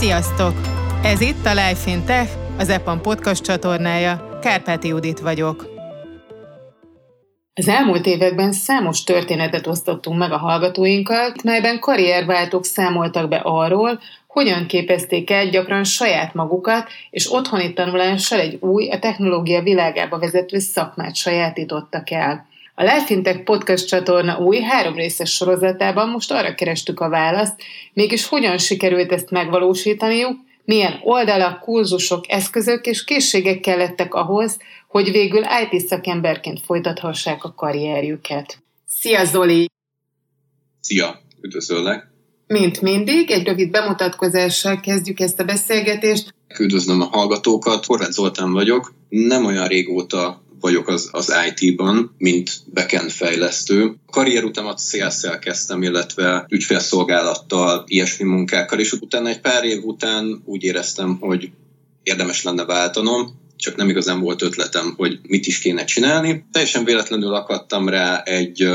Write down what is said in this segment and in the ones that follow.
Sziasztok! Ez itt a Life in Tech, az EPAM podcast csatornája. Kárpáti Judit vagyok. Az elmúlt években számos történetet osztottunk meg a hallgatóinkkal, melyben karrierváltók számoltak be arról, hogyan képezték el gyakran saját magukat, és otthoni tanulással egy új, a technológia világába vezető szakmát sajátítottak el. A Life Tech podcast csatorna új három részes sorozatában most arra kerestük a választ, mégis hogyan sikerült ezt megvalósítaniuk, milyen oldalak, kurzusok, eszközök és készségek kellettek ahhoz, hogy végül IT szakemberként folytathassák a karrierjüket. Szia Zoli! Szia! Üdvözöllek! Mint mindig, egy rövid bemutatkozással kezdjük ezt a beszélgetést. Üdvözlöm a hallgatókat, Horváth Zoltán vagyok. Nem olyan régóta vagyok az, az IT-ban, mint backend fejlesztő. Karrierutamat sales kezdtem, illetve ügyfélszolgálattal, ilyesmi munkákkal, és utána egy pár év után úgy éreztem, hogy érdemes lenne váltanom, csak nem igazán volt ötletem, hogy mit is kéne csinálni. Teljesen véletlenül akadtam rá egy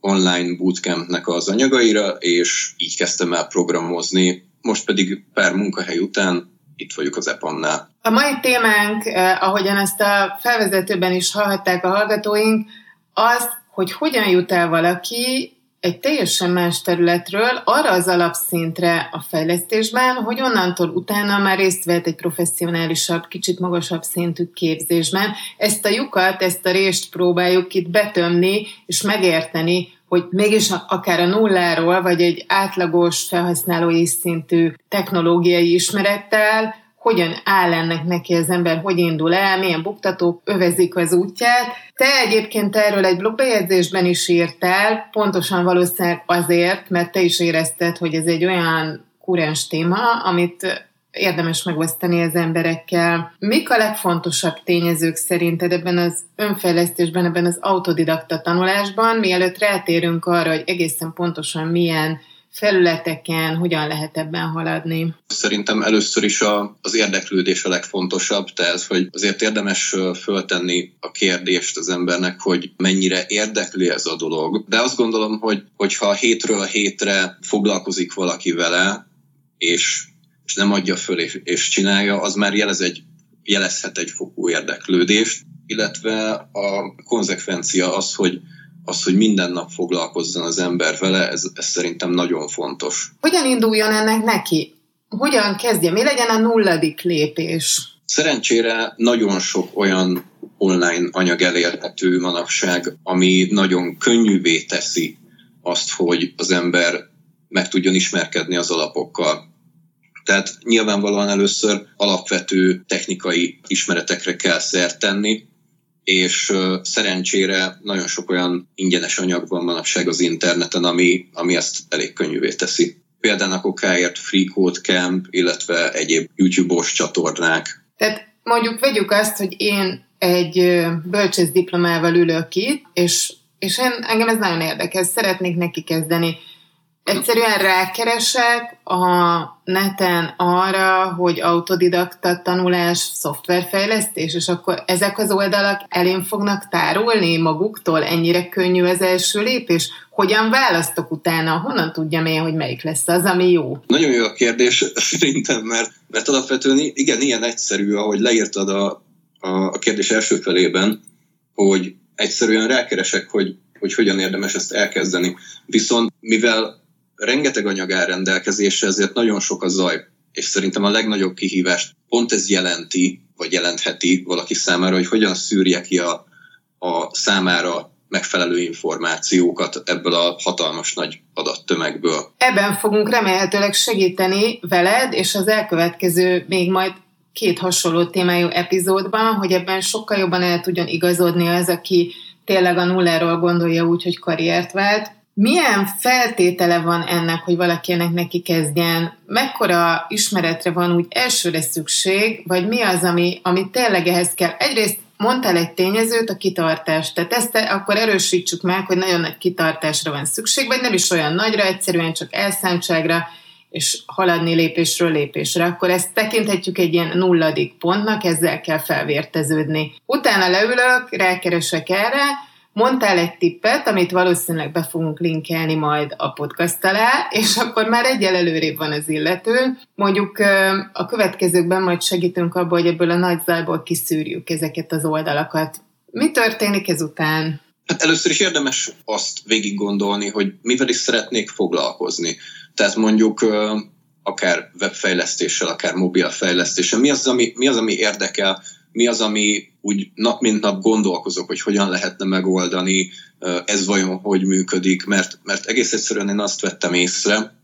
online bootcampnek az anyagaira, és így kezdtem el programozni. Most pedig pár munkahely után itt vagyok az EPAM-nál. A mai témánk, eh, ahogyan ezt a felvezetőben is hallhatták a hallgatóink, az, hogy hogyan jut el valaki egy teljesen más területről arra az alapszintre a fejlesztésben, hogy onnantól utána már részt vehet egy professzionálisabb, kicsit magasabb szintű képzésben. Ezt a lyukat, ezt a rést próbáljuk itt betömni és megérteni, hogy mégis akár a nulláról, vagy egy átlagos felhasználói szintű technológiai ismerettel, hogyan áll ennek neki az ember, hogy indul el, milyen buktatók övezik az útját. Te egyébként erről egy blogbejegyzésben is írtál, pontosan valószínűleg azért, mert te is érezted, hogy ez egy olyan kurens téma, amit érdemes megosztani az emberekkel. Mik a legfontosabb tényezők szerinted ebben az önfejlesztésben, ebben az autodidakta tanulásban, mielőtt rátérünk arra, hogy egészen pontosan milyen felületeken hogyan lehet ebben haladni? Szerintem először is a, az érdeklődés a legfontosabb, tehát hogy azért érdemes föltenni a kérdést az embernek, hogy mennyire érdekli ez a dolog. De azt gondolom, hogy hogyha hétről a hétre foglalkozik valaki vele, és és nem adja föl és, és csinálja, az már jelez egy, jelezhet egy fokú érdeklődést, illetve a konzekvencia az, hogy az, hogy minden nap foglalkozzon az ember vele, ez, ez szerintem nagyon fontos. Hogyan induljon ennek neki? Hogyan kezdje? Mi legyen a nulladik lépés? Szerencsére nagyon sok olyan online anyag elérhető manapság, ami nagyon könnyűvé teszi azt, hogy az ember meg tudjon ismerkedni az alapokkal. Tehát nyilvánvalóan először alapvető technikai ismeretekre kell szert tenni, és szerencsére nagyon sok olyan ingyenes anyag van manapság az interneten, ami, ami ezt elég könnyűvé teszi. Például a kokáért Free Code Camp, illetve egyéb YouTube-os csatornák. Tehát mondjuk vegyük azt, hogy én egy bölcsész diplomával ülök itt, és, és én, engem ez nagyon érdekel, szeretnék neki kezdeni Egyszerűen rákeresek a neten arra, hogy autodidakta tanulás, szoftverfejlesztés, és akkor ezek az oldalak elén fognak tárulni maguktól? Ennyire könnyű az első lépés? Hogyan választok utána? Honnan tudjam én, hogy melyik lesz az, ami jó? Nagyon jó a kérdés szerintem, mert, mert alapvetően igen, ilyen egyszerű, ahogy leírtad a, a, a kérdés első felében, hogy egyszerűen rákeresek, hogy, hogy hogyan érdemes ezt elkezdeni. Viszont mivel rengeteg anyag áll rendelkezésre, ezért nagyon sok a zaj. És szerintem a legnagyobb kihívást pont ez jelenti, vagy jelentheti valaki számára, hogy hogyan szűrje ki a, a számára megfelelő információkat ebből a hatalmas nagy adattömegből. Ebben fogunk remélhetőleg segíteni veled, és az elkövetkező még majd két hasonló témájú epizódban, hogy ebben sokkal jobban el tudjon igazodni az, aki tényleg a nulláról gondolja úgy, hogy karriert vált, milyen feltétele van ennek, hogy valaki ennek neki kezdjen? Mekkora ismeretre van úgy elsőre szükség, vagy mi az, ami, ami tényleg ehhez kell? Egyrészt mondtál egy tényezőt, a kitartást. Tehát ezt akkor erősítsük meg, hogy nagyon nagy kitartásra van szükség, vagy nem is olyan nagyra, egyszerűen csak elszántságra, és haladni lépésről lépésre, akkor ezt tekinthetjük egy ilyen nulladik pontnak, ezzel kell felvérteződni. Utána leülök, rákeresek erre, mondtál egy tippet, amit valószínűleg be fogunk linkelni majd a podcast alá, és akkor már egyel előrébb van az illető. Mondjuk a következőkben majd segítünk abban, hogy ebből a nagy zajból kiszűrjük ezeket az oldalakat. Mi történik ezután? Hát először is érdemes azt végig gondolni, hogy mivel is szeretnék foglalkozni. Tehát mondjuk akár webfejlesztéssel, akár mobilfejlesztéssel, mi az, ami, mi az, ami érdekel, mi az, ami úgy nap mint nap gondolkozok, hogy hogyan lehetne megoldani, ez vajon hogy működik, mert, mert egész egyszerűen én azt vettem észre,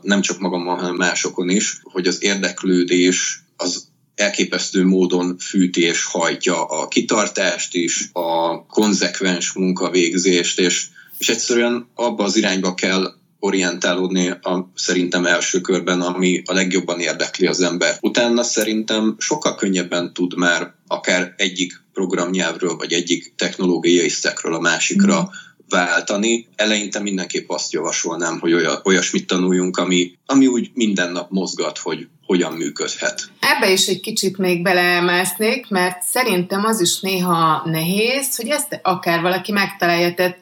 nem csak magamon, hanem másokon is, hogy az érdeklődés az elképesztő módon fűti és hajtja a kitartást is, a konzekvens munkavégzést, és, és egyszerűen abba az irányba kell orientálódni a szerintem első körben, ami a legjobban érdekli az ember. Utána szerintem sokkal könnyebben tud már akár egyik programnyelvről, vagy egyik technológiai szekről a másikra mm. váltani. Eleinte mindenképp azt javasolnám, hogy olyasmit tanuljunk, ami, ami úgy minden nap mozgat, hogy hogyan működhet. Ebbe is egy kicsit még beleemásznék, mert szerintem az is néha nehéz, hogy ezt akár valaki megtalálja, tehát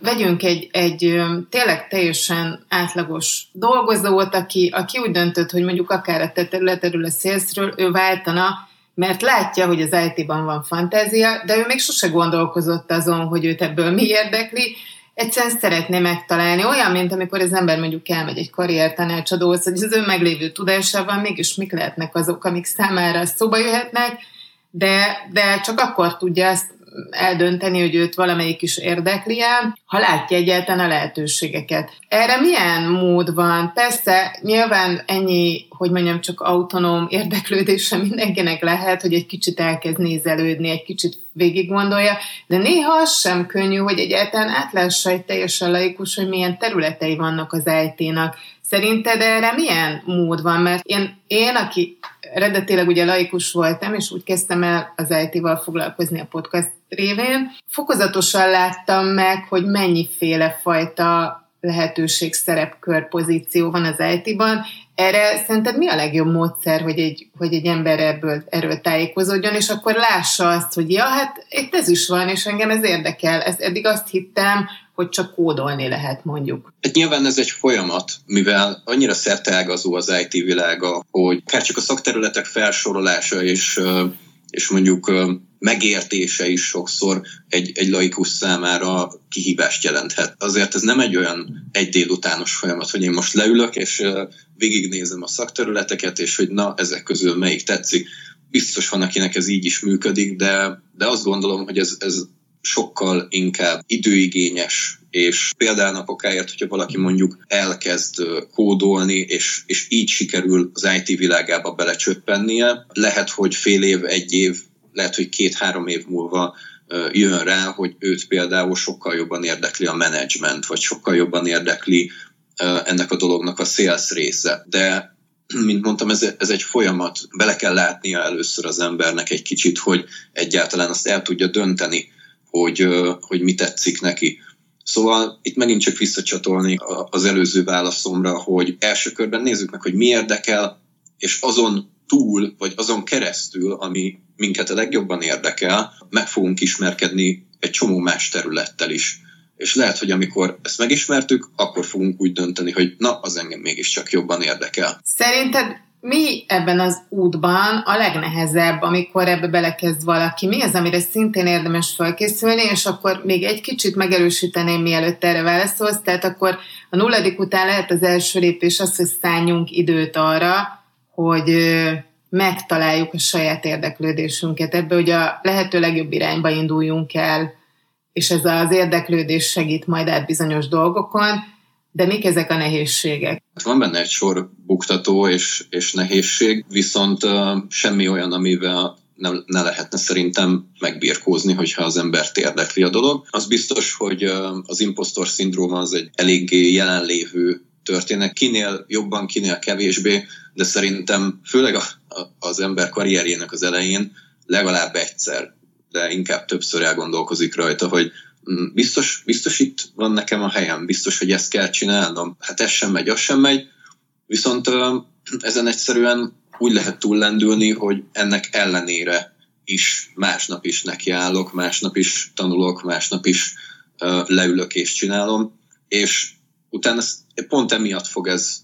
vegyünk egy, egy tényleg teljesen átlagos dolgozót, aki, aki úgy döntött, hogy mondjuk akár a te területedről, a szélszről, ő váltana, mert látja, hogy az IT-ban van fantázia, de ő még sose gondolkozott azon, hogy őt ebből mi érdekli, egyszerűen szeretné megtalálni. Olyan, mint amikor az ember mondjuk elmegy egy karriertanácsadóhoz, hogy az ő meglévő tudásával mégis mik lehetnek azok, amik számára szóba jöhetnek, de, de csak akkor tudja ezt eldönteni, hogy őt valamelyik is érdekli el, ha látja egyáltalán a lehetőségeket. Erre milyen mód van? Persze, nyilván ennyi, hogy mondjam, csak autonóm érdeklődése mindenkinek lehet, hogy egy kicsit elkezd nézelődni, egy kicsit végig gondolja, de néha az sem könnyű, hogy egyáltalán átlássa egy teljesen laikus, hogy milyen területei vannak az IT-nak. Szerinted erre milyen mód van? Mert én, én aki eredetileg ugye laikus voltam, és úgy kezdtem el az IT-val foglalkozni a podcast révén, fokozatosan láttam meg, hogy mennyiféle fajta lehetőség, szerepkör, pozíció van az IT-ban. Erre szerinted mi a legjobb módszer, hogy egy, hogy egy ember ebből, erről tájékozódjon, és akkor lássa azt, hogy ja, hát itt ez is van, és engem ez érdekel. Ez, eddig azt hittem, hogy csak kódolni lehet mondjuk. Hát nyilván ez egy folyamat, mivel annyira szerteágazó az IT világa, hogy akár csak a szakterületek felsorolása és, és mondjuk megértése is sokszor egy, egy laikus számára kihívást jelenthet. Azért ez nem egy olyan egy délutános folyamat, hogy én most leülök, és végignézem a szakterületeket, és hogy na, ezek közül melyik tetszik. Biztos van, akinek ez így is működik, de, de azt gondolom, hogy ez, ez sokkal inkább időigényes, és példának okáért, hogyha valaki mondjuk elkezd kódolni, és, és így sikerül az IT világába belecsöppennie, lehet, hogy fél év, egy év, lehet, hogy két-három év múlva jön rá, hogy őt például sokkal jobban érdekli a menedzsment, vagy sokkal jobban érdekli ennek a dolognak a sales része. De mint mondtam, ez, ez egy folyamat, bele kell látnia először az embernek egy kicsit, hogy egyáltalán azt el tudja dönteni, hogy, hogy mi tetszik neki. Szóval itt megint csak visszacsatolni az előző válaszomra, hogy első körben nézzük meg, hogy mi érdekel, és azon túl, vagy azon keresztül, ami minket a legjobban érdekel, meg fogunk ismerkedni egy csomó más területtel is. És lehet, hogy amikor ezt megismertük, akkor fogunk úgy dönteni, hogy na, az engem mégiscsak jobban érdekel. Szerinted mi ebben az útban a legnehezebb, amikor ebbe belekezd valaki? Mi az, amire szintén érdemes felkészülni, és akkor még egy kicsit megerősíteném, mielőtt erre válaszolsz, tehát akkor a nulladik után lehet az első lépés az, hogy szálljunk időt arra, hogy megtaláljuk a saját érdeklődésünket. Ebbe, hogy a lehető legjobb irányba induljunk el, és ez az érdeklődés segít majd át bizonyos dolgokon, de mik ezek a nehézségek? Hát van benne egy sor buktató és, és nehézség, viszont uh, semmi olyan, amivel nem, ne lehetne szerintem megbírkózni, hogyha az embert érdekli a dolog. Az biztos, hogy az impostor szindróma az egy eléggé jelenlévő történet, kinél jobban, kinél kevésbé, de szerintem főleg a, a, az ember karrierjének az elején legalább egyszer, de inkább többször elgondolkozik rajta, hogy biztos, biztos itt van nekem a helyem, biztos, hogy ezt kell csinálnom. Hát ez sem megy, az sem megy. Viszont ezen egyszerűen úgy lehet túllendülni, hogy ennek ellenére is másnap is nekiállok, másnap is tanulok, másnap is leülök és csinálom, és utána pont emiatt fog ez,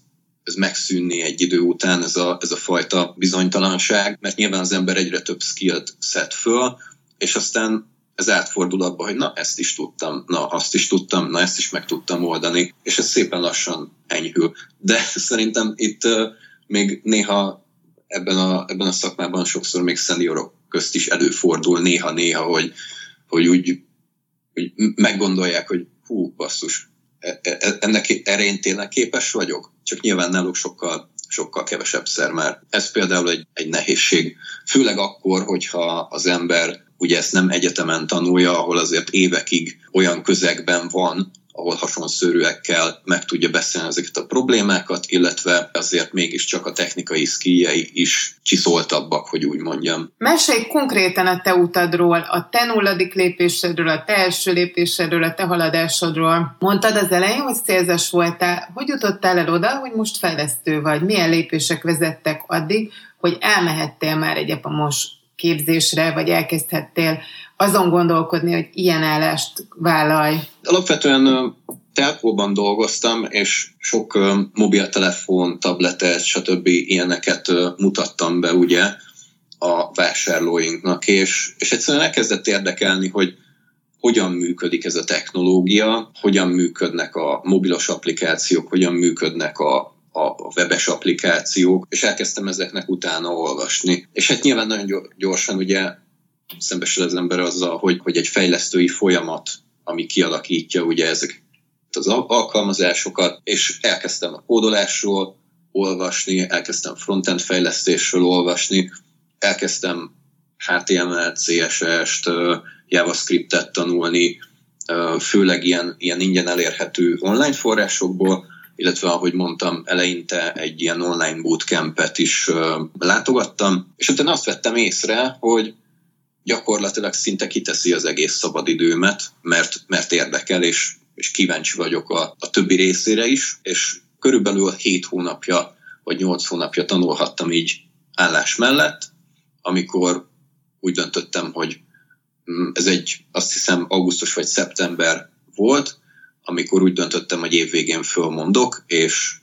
ez megszűnni egy idő után, ez a, ez a fajta bizonytalanság, mert nyilván az ember egyre több skillt szed föl, és aztán ez átfordul abba, hogy na ezt is tudtam, na azt is tudtam, na ezt is meg tudtam oldani, és ez szépen lassan enyhül. De szerintem itt még néha ebben a, ebben a szakmában sokszor még szeniorok közt is előfordul néha-néha, hogy, hogy úgy hogy meggondolják, hogy hú, basszus, e, e, e, ennek, erre én tényleg képes vagyok? Csak nyilván náluk sokkal, sokkal kevesebb szer már. Ez például egy, egy nehézség. Főleg akkor, hogyha az ember ugye ezt nem egyetemen tanulja, ahol azért évekig olyan közegben van, ahol hasonszörűekkel meg tudja beszélni ezeket a problémákat, illetve azért mégiscsak a technikai szkíjei is csiszoltabbak, hogy úgy mondjam. Mesélj konkrétan a te utadról, a te nulladik lépésedről, a te első lépésedről, a te haladásodról. Mondtad az elején, hogy szélzes voltál. Hogy jutottál el oda, hogy most fejlesztő vagy? Milyen lépések vezettek addig, hogy elmehettél már egy epamos képzésre, vagy elkezdhettél azon gondolkodni, hogy ilyen állást vállalj? Alapvetően telkóban dolgoztam, és sok mobiltelefon, tabletet, stb. ilyeneket mutattam be ugye a vásárlóinknak, és, és egyszerűen elkezdett érdekelni, hogy hogyan működik ez a technológia, hogyan működnek a mobilos applikációk, hogyan működnek a a webes applikációk, és elkezdtem ezeknek utána olvasni. És hát nyilván nagyon gyorsan ugye szembesül az ember azzal, hogy, hogy egy fejlesztői folyamat, ami kialakítja ugye ezek az alkalmazásokat, és elkezdtem a kódolásról olvasni, elkezdtem frontend fejlesztésről olvasni, elkezdtem HTML, CSS-t, JavaScript-et tanulni, főleg ilyen, ilyen ingyen elérhető online forrásokból, illetve ahogy mondtam, eleinte egy ilyen online bootcampet is látogattam, és utána azt vettem észre, hogy gyakorlatilag szinte kiteszi az egész szabadidőmet, mert, mert érdekel, és, és kíváncsi vagyok a, a többi részére is, és körülbelül 7 hónapja vagy 8 hónapja tanulhattam így állás mellett, amikor úgy döntöttem, hogy mm, ez egy, azt hiszem, augusztus vagy szeptember volt, amikor úgy döntöttem, hogy évvégén fölmondok, és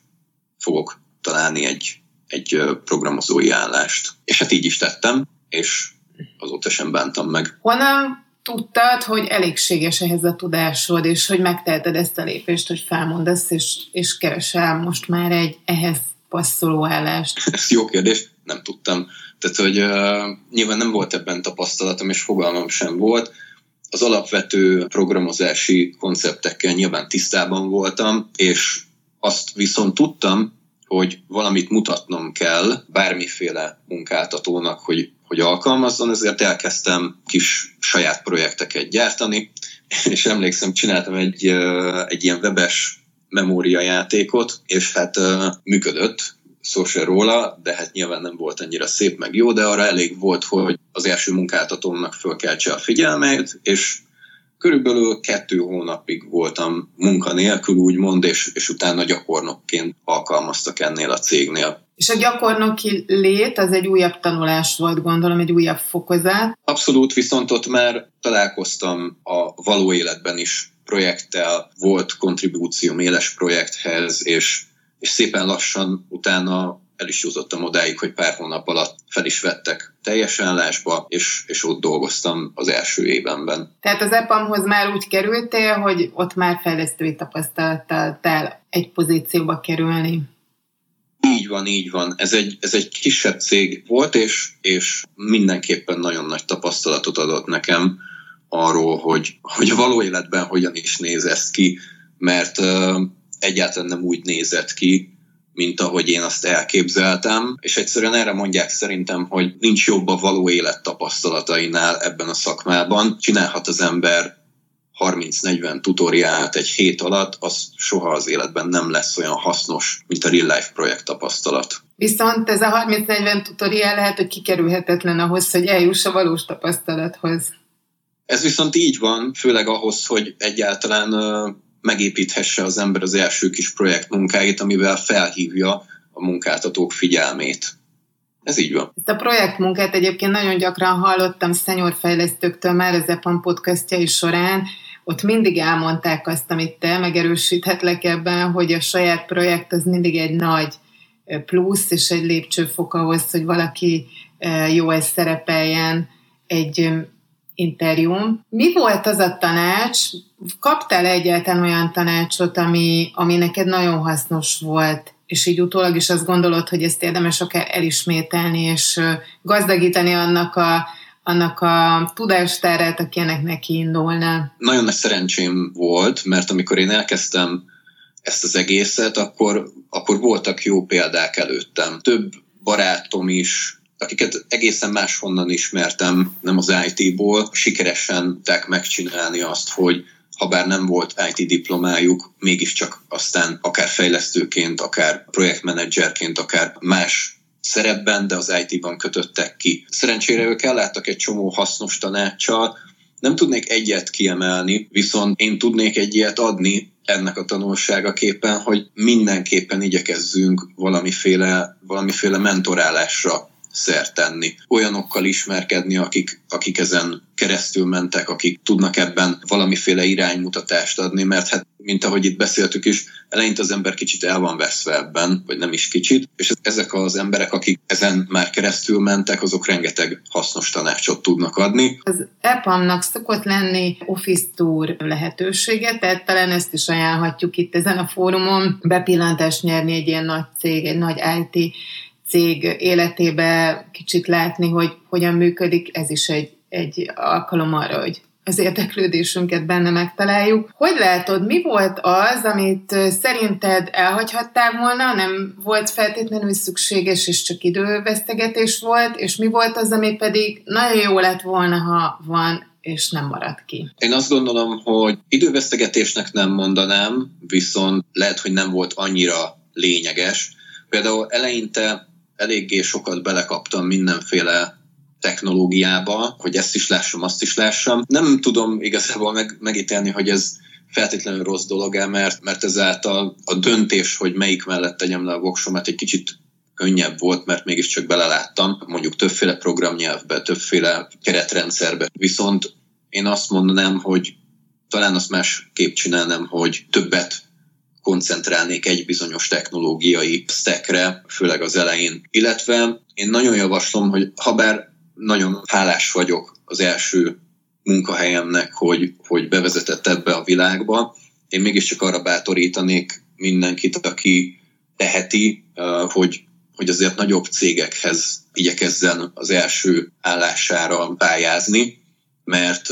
fogok találni egy, egy programozói állást. És hát így is tettem, és azóta sem bántam meg. Honnan tudtad, hogy elégséges ehhez a tudásod, és hogy megtelted ezt a lépést, hogy felmondasz, és, és keresel most már egy ehhez passzoló állást? Ez jó kérdés, nem tudtam. Tehát, hogy uh, nyilván nem volt ebben tapasztalatom, és fogalmam sem volt az alapvető programozási konceptekkel nyilván tisztában voltam, és azt viszont tudtam, hogy valamit mutatnom kell bármiféle munkáltatónak, hogy, hogy alkalmazzon, ezért elkezdtem kis saját projekteket gyártani, és emlékszem, csináltam egy, egy ilyen webes memóriajátékot, és hát működött, szó se róla, de hát nyilván nem volt annyira szép meg jó, de arra elég volt, hogy az első munkáltatómnak fölkeltse a figyelmét, és körülbelül kettő hónapig voltam munkanélkül, úgymond, és, és utána gyakornokként alkalmaztak ennél a cégnél. És a gyakornoki lét az egy újabb tanulás volt, gondolom, egy újabb fokozat. Abszolút, viszont ott már találkoztam a való életben is projekttel, volt kontribúcióm éles projekthez, és és szépen lassan utána el is jutottam odáig, hogy pár hónap alatt fel is vettek teljes állásba, és, és ott dolgoztam az első évenben. Tehát az EPAM-hoz már úgy kerültél, hogy ott már fejlesztői tapasztalattal kell egy pozícióba kerülni. Így van, így van. Ez egy, ez egy kisebb cég volt, és, és mindenképpen nagyon nagy tapasztalatot adott nekem arról, hogy, hogy a való életben hogyan is néz ezt ki, mert uh, egyáltalán nem úgy nézett ki, mint ahogy én azt elképzeltem, és egyszerűen erre mondják szerintem, hogy nincs jobb a való élet tapasztalatainál ebben a szakmában. Csinálhat az ember 30-40 tutoriált egy hét alatt, az soha az életben nem lesz olyan hasznos, mint a real life projekt tapasztalat. Viszont ez a 30-40 tutoriál lehet, hogy kikerülhetetlen ahhoz, hogy eljuss a valós tapasztalathoz. Ez viszont így van, főleg ahhoz, hogy egyáltalán megépíthesse az ember az első kis projekt munkáit, amivel felhívja a munkáltatók figyelmét Ez így van. Ezt a projektmunkát egyébként nagyon gyakran hallottam szenyorfejlesztőktől már az EPAM podcastjai során, ott mindig elmondták azt, amit te megerősíthetlek ebben, hogy a saját projekt az mindig egy nagy plusz, és egy lépcsőfok ahhoz, hogy valaki jó ez szerepeljen egy interjúm. Mi volt az a tanács? Kaptál egyáltalán olyan tanácsot, ami, ami neked nagyon hasznos volt, és így utólag is azt gondolod, hogy ezt érdemes akár elismételni, és gazdagítani annak a, annak a tudástárát, aki ennek neki indulna? Nagyon nagy szerencsém volt, mert amikor én elkezdtem ezt az egészet, akkor, akkor voltak jó példák előttem. Több barátom is, akiket egészen máshonnan ismertem, nem az IT-ból, sikeresen tudták megcsinálni azt, hogy ha bár nem volt IT diplomájuk, mégiscsak aztán akár fejlesztőként, akár projektmenedzserként, akár más szerepben, de az IT-ban kötöttek ki. Szerencsére ők elláttak egy csomó hasznos tanácssal, nem tudnék egyet kiemelni, viszont én tudnék egy ilyet adni ennek a tanulságaképpen, hogy mindenképpen igyekezzünk valamiféle, valamiféle mentorálásra szert tenni. Olyanokkal ismerkedni, akik, akik ezen keresztül mentek, akik tudnak ebben valamiféle iránymutatást adni, mert hát, mint ahogy itt beszéltük is, eleinte az ember kicsit el van veszve ebben, vagy nem is kicsit, és ezek az emberek, akik ezen már keresztül mentek, azok rengeteg hasznos tanácsot tudnak adni. Az EPAM-nak szokott lenni Office Tour lehetősége, tehát talán ezt is ajánlhatjuk itt ezen a fórumon, bepillantást nyerni egy ilyen nagy cég, egy nagy IT cég életébe kicsit látni, hogy hogyan működik, ez is egy, egy alkalom arra, hogy az érdeklődésünket benne megtaláljuk. Hogy látod, mi volt az, amit szerinted elhagyhattál volna, nem volt feltétlenül szükséges, és csak idővesztegetés volt, és mi volt az, ami pedig nagyon jó lett volna, ha van, és nem marad ki? Én azt gondolom, hogy idővesztegetésnek nem mondanám, viszont lehet, hogy nem volt annyira lényeges. Például eleinte eléggé sokat belekaptam mindenféle technológiába, hogy ezt is lássam, azt is lássam. Nem tudom igazából meg, megítélni, hogy ez feltétlenül rossz dolog -e, mert, mert ezáltal a döntés, hogy melyik mellett tegyem le a voksomat, egy kicsit könnyebb volt, mert mégiscsak beleláttam, mondjuk többféle programnyelvbe, többféle keretrendszerbe. Viszont én azt mondanám, hogy talán azt másképp csinálnám, hogy többet koncentrálnék egy bizonyos technológiai stackre, főleg az elején. Illetve én nagyon javaslom, hogy ha bár nagyon hálás vagyok az első munkahelyemnek, hogy, hogy bevezetett ebbe a világba, én mégiscsak arra bátorítanék mindenkit, aki teheti, hogy, hogy azért nagyobb cégekhez igyekezzen az első állására pályázni, mert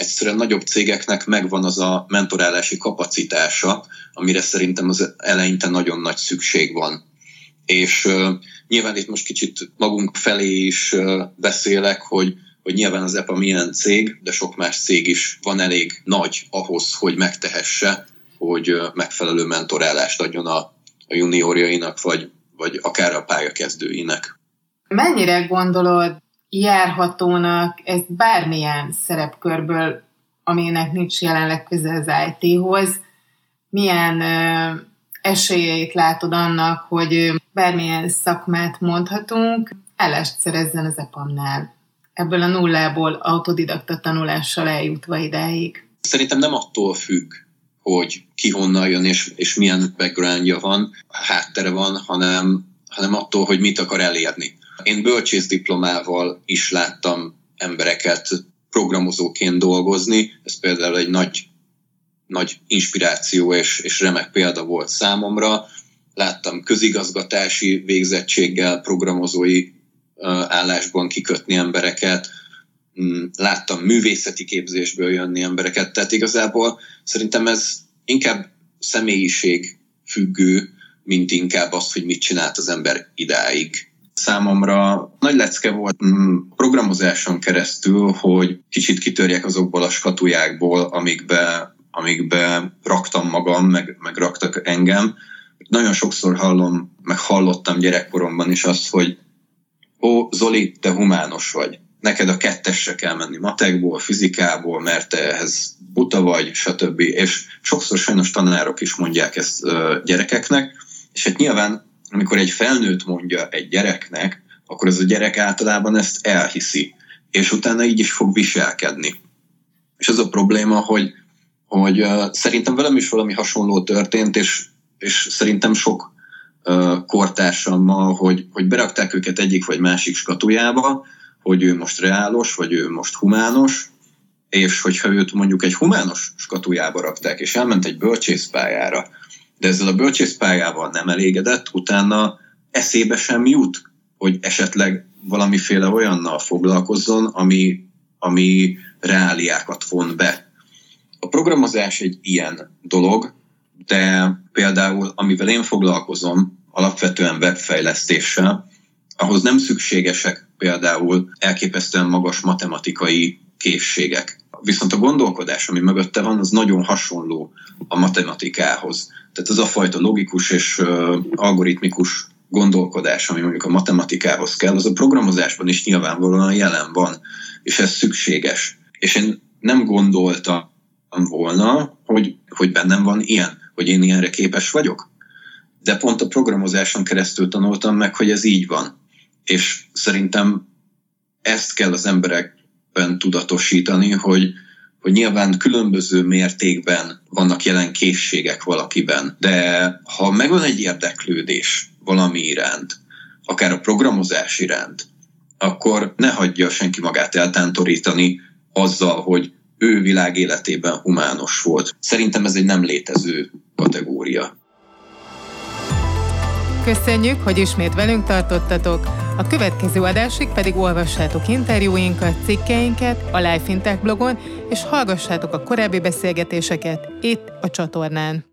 egyszerűen nagyobb cégeknek megvan az a mentorálási kapacitása, amire szerintem az eleinte nagyon nagy szükség van. És uh, nyilván itt most kicsit magunk felé is uh, beszélek, hogy hogy nyilván az EPA milyen cég, de sok más cég is van elég nagy ahhoz, hogy megtehesse, hogy uh, megfelelő mentorálást adjon a, a juniorjainak, vagy, vagy akár a pályakezdőinek. Mennyire gondolod járhatónak ezt bármilyen szerepkörből, aminek nincs jelenleg köze az IT-hoz, milyen ö, esélyeit látod annak, hogy bármilyen szakmát mondhatunk, állást szerezzen az EPAM-nál. Ebből a nullából autodidakta tanulással eljutva idáig. Szerintem nem attól függ, hogy ki honnan jön és, és milyen backgroundja van, háttere van, hanem, hanem attól, hogy mit akar elérni. Én bölcsész diplomával is láttam embereket programozóként dolgozni, ez például egy nagy, nagy inspiráció és, és remek példa volt számomra. Láttam közigazgatási végzettséggel programozói állásban kikötni embereket, mm, láttam művészeti képzésből jönni embereket, tehát igazából szerintem ez inkább személyiség függő, mint inkább azt, hogy mit csinált az ember idáig számomra nagy lecke volt mm, programozáson keresztül, hogy kicsit kitörjek azokból a skatujákból, amikbe, amikbe raktam magam, meg, meg raktak engem. Nagyon sokszor hallom, meg hallottam gyerekkoromban is azt, hogy ó, Zoli, te humános vagy. Neked a kettesre kell menni matekból, fizikából, mert te ehhez buta vagy, stb. És sokszor sajnos tanárok is mondják ezt gyerekeknek, és hát nyilván amikor egy felnőtt mondja egy gyereknek, akkor ez a gyerek általában ezt elhiszi, és utána így is fog viselkedni. És az a probléma, hogy, hogy uh, szerintem velem is valami hasonló történt, és, és szerintem sok uh, kortársammal, hogy, hogy berakták őket egyik vagy másik skatujába, hogy ő most reálos, vagy ő most humános, és hogyha őt mondjuk egy humános skatujába rakták, és elment egy bölcsészpályára, de ezzel a bölcsészpályával nem elégedett, utána eszébe sem jut, hogy esetleg valamiféle olyannal foglalkozzon, ami, ami reáliákat von be. A programozás egy ilyen dolog, de például amivel én foglalkozom, alapvetően webfejlesztéssel, ahhoz nem szükségesek például elképesztően magas matematikai készségek. Viszont a gondolkodás, ami mögötte van, az nagyon hasonló a matematikához. Tehát ez a fajta logikus és algoritmikus gondolkodás, ami mondjuk a matematikához kell, az a programozásban is nyilvánvalóan jelen van, és ez szükséges. És én nem gondoltam volna, hogy, hogy bennem van ilyen, hogy én ilyenre képes vagyok. De pont a programozáson keresztül tanultam meg, hogy ez így van. És szerintem ezt kell az emberekben tudatosítani, hogy, hogy nyilván különböző mértékben vannak jelen készségek valakiben, de ha megvan egy érdeklődés valami iránt, akár a programozás iránt, akkor ne hagyja senki magát eltántorítani azzal, hogy ő világ életében humános volt. Szerintem ez egy nem létező kategória. Köszönjük, hogy ismét velünk tartottatok. A következő adásig pedig olvassátok interjúinkat, cikkeinket a Life Intech blogon, és hallgassátok a korábbi beszélgetéseket itt a csatornán.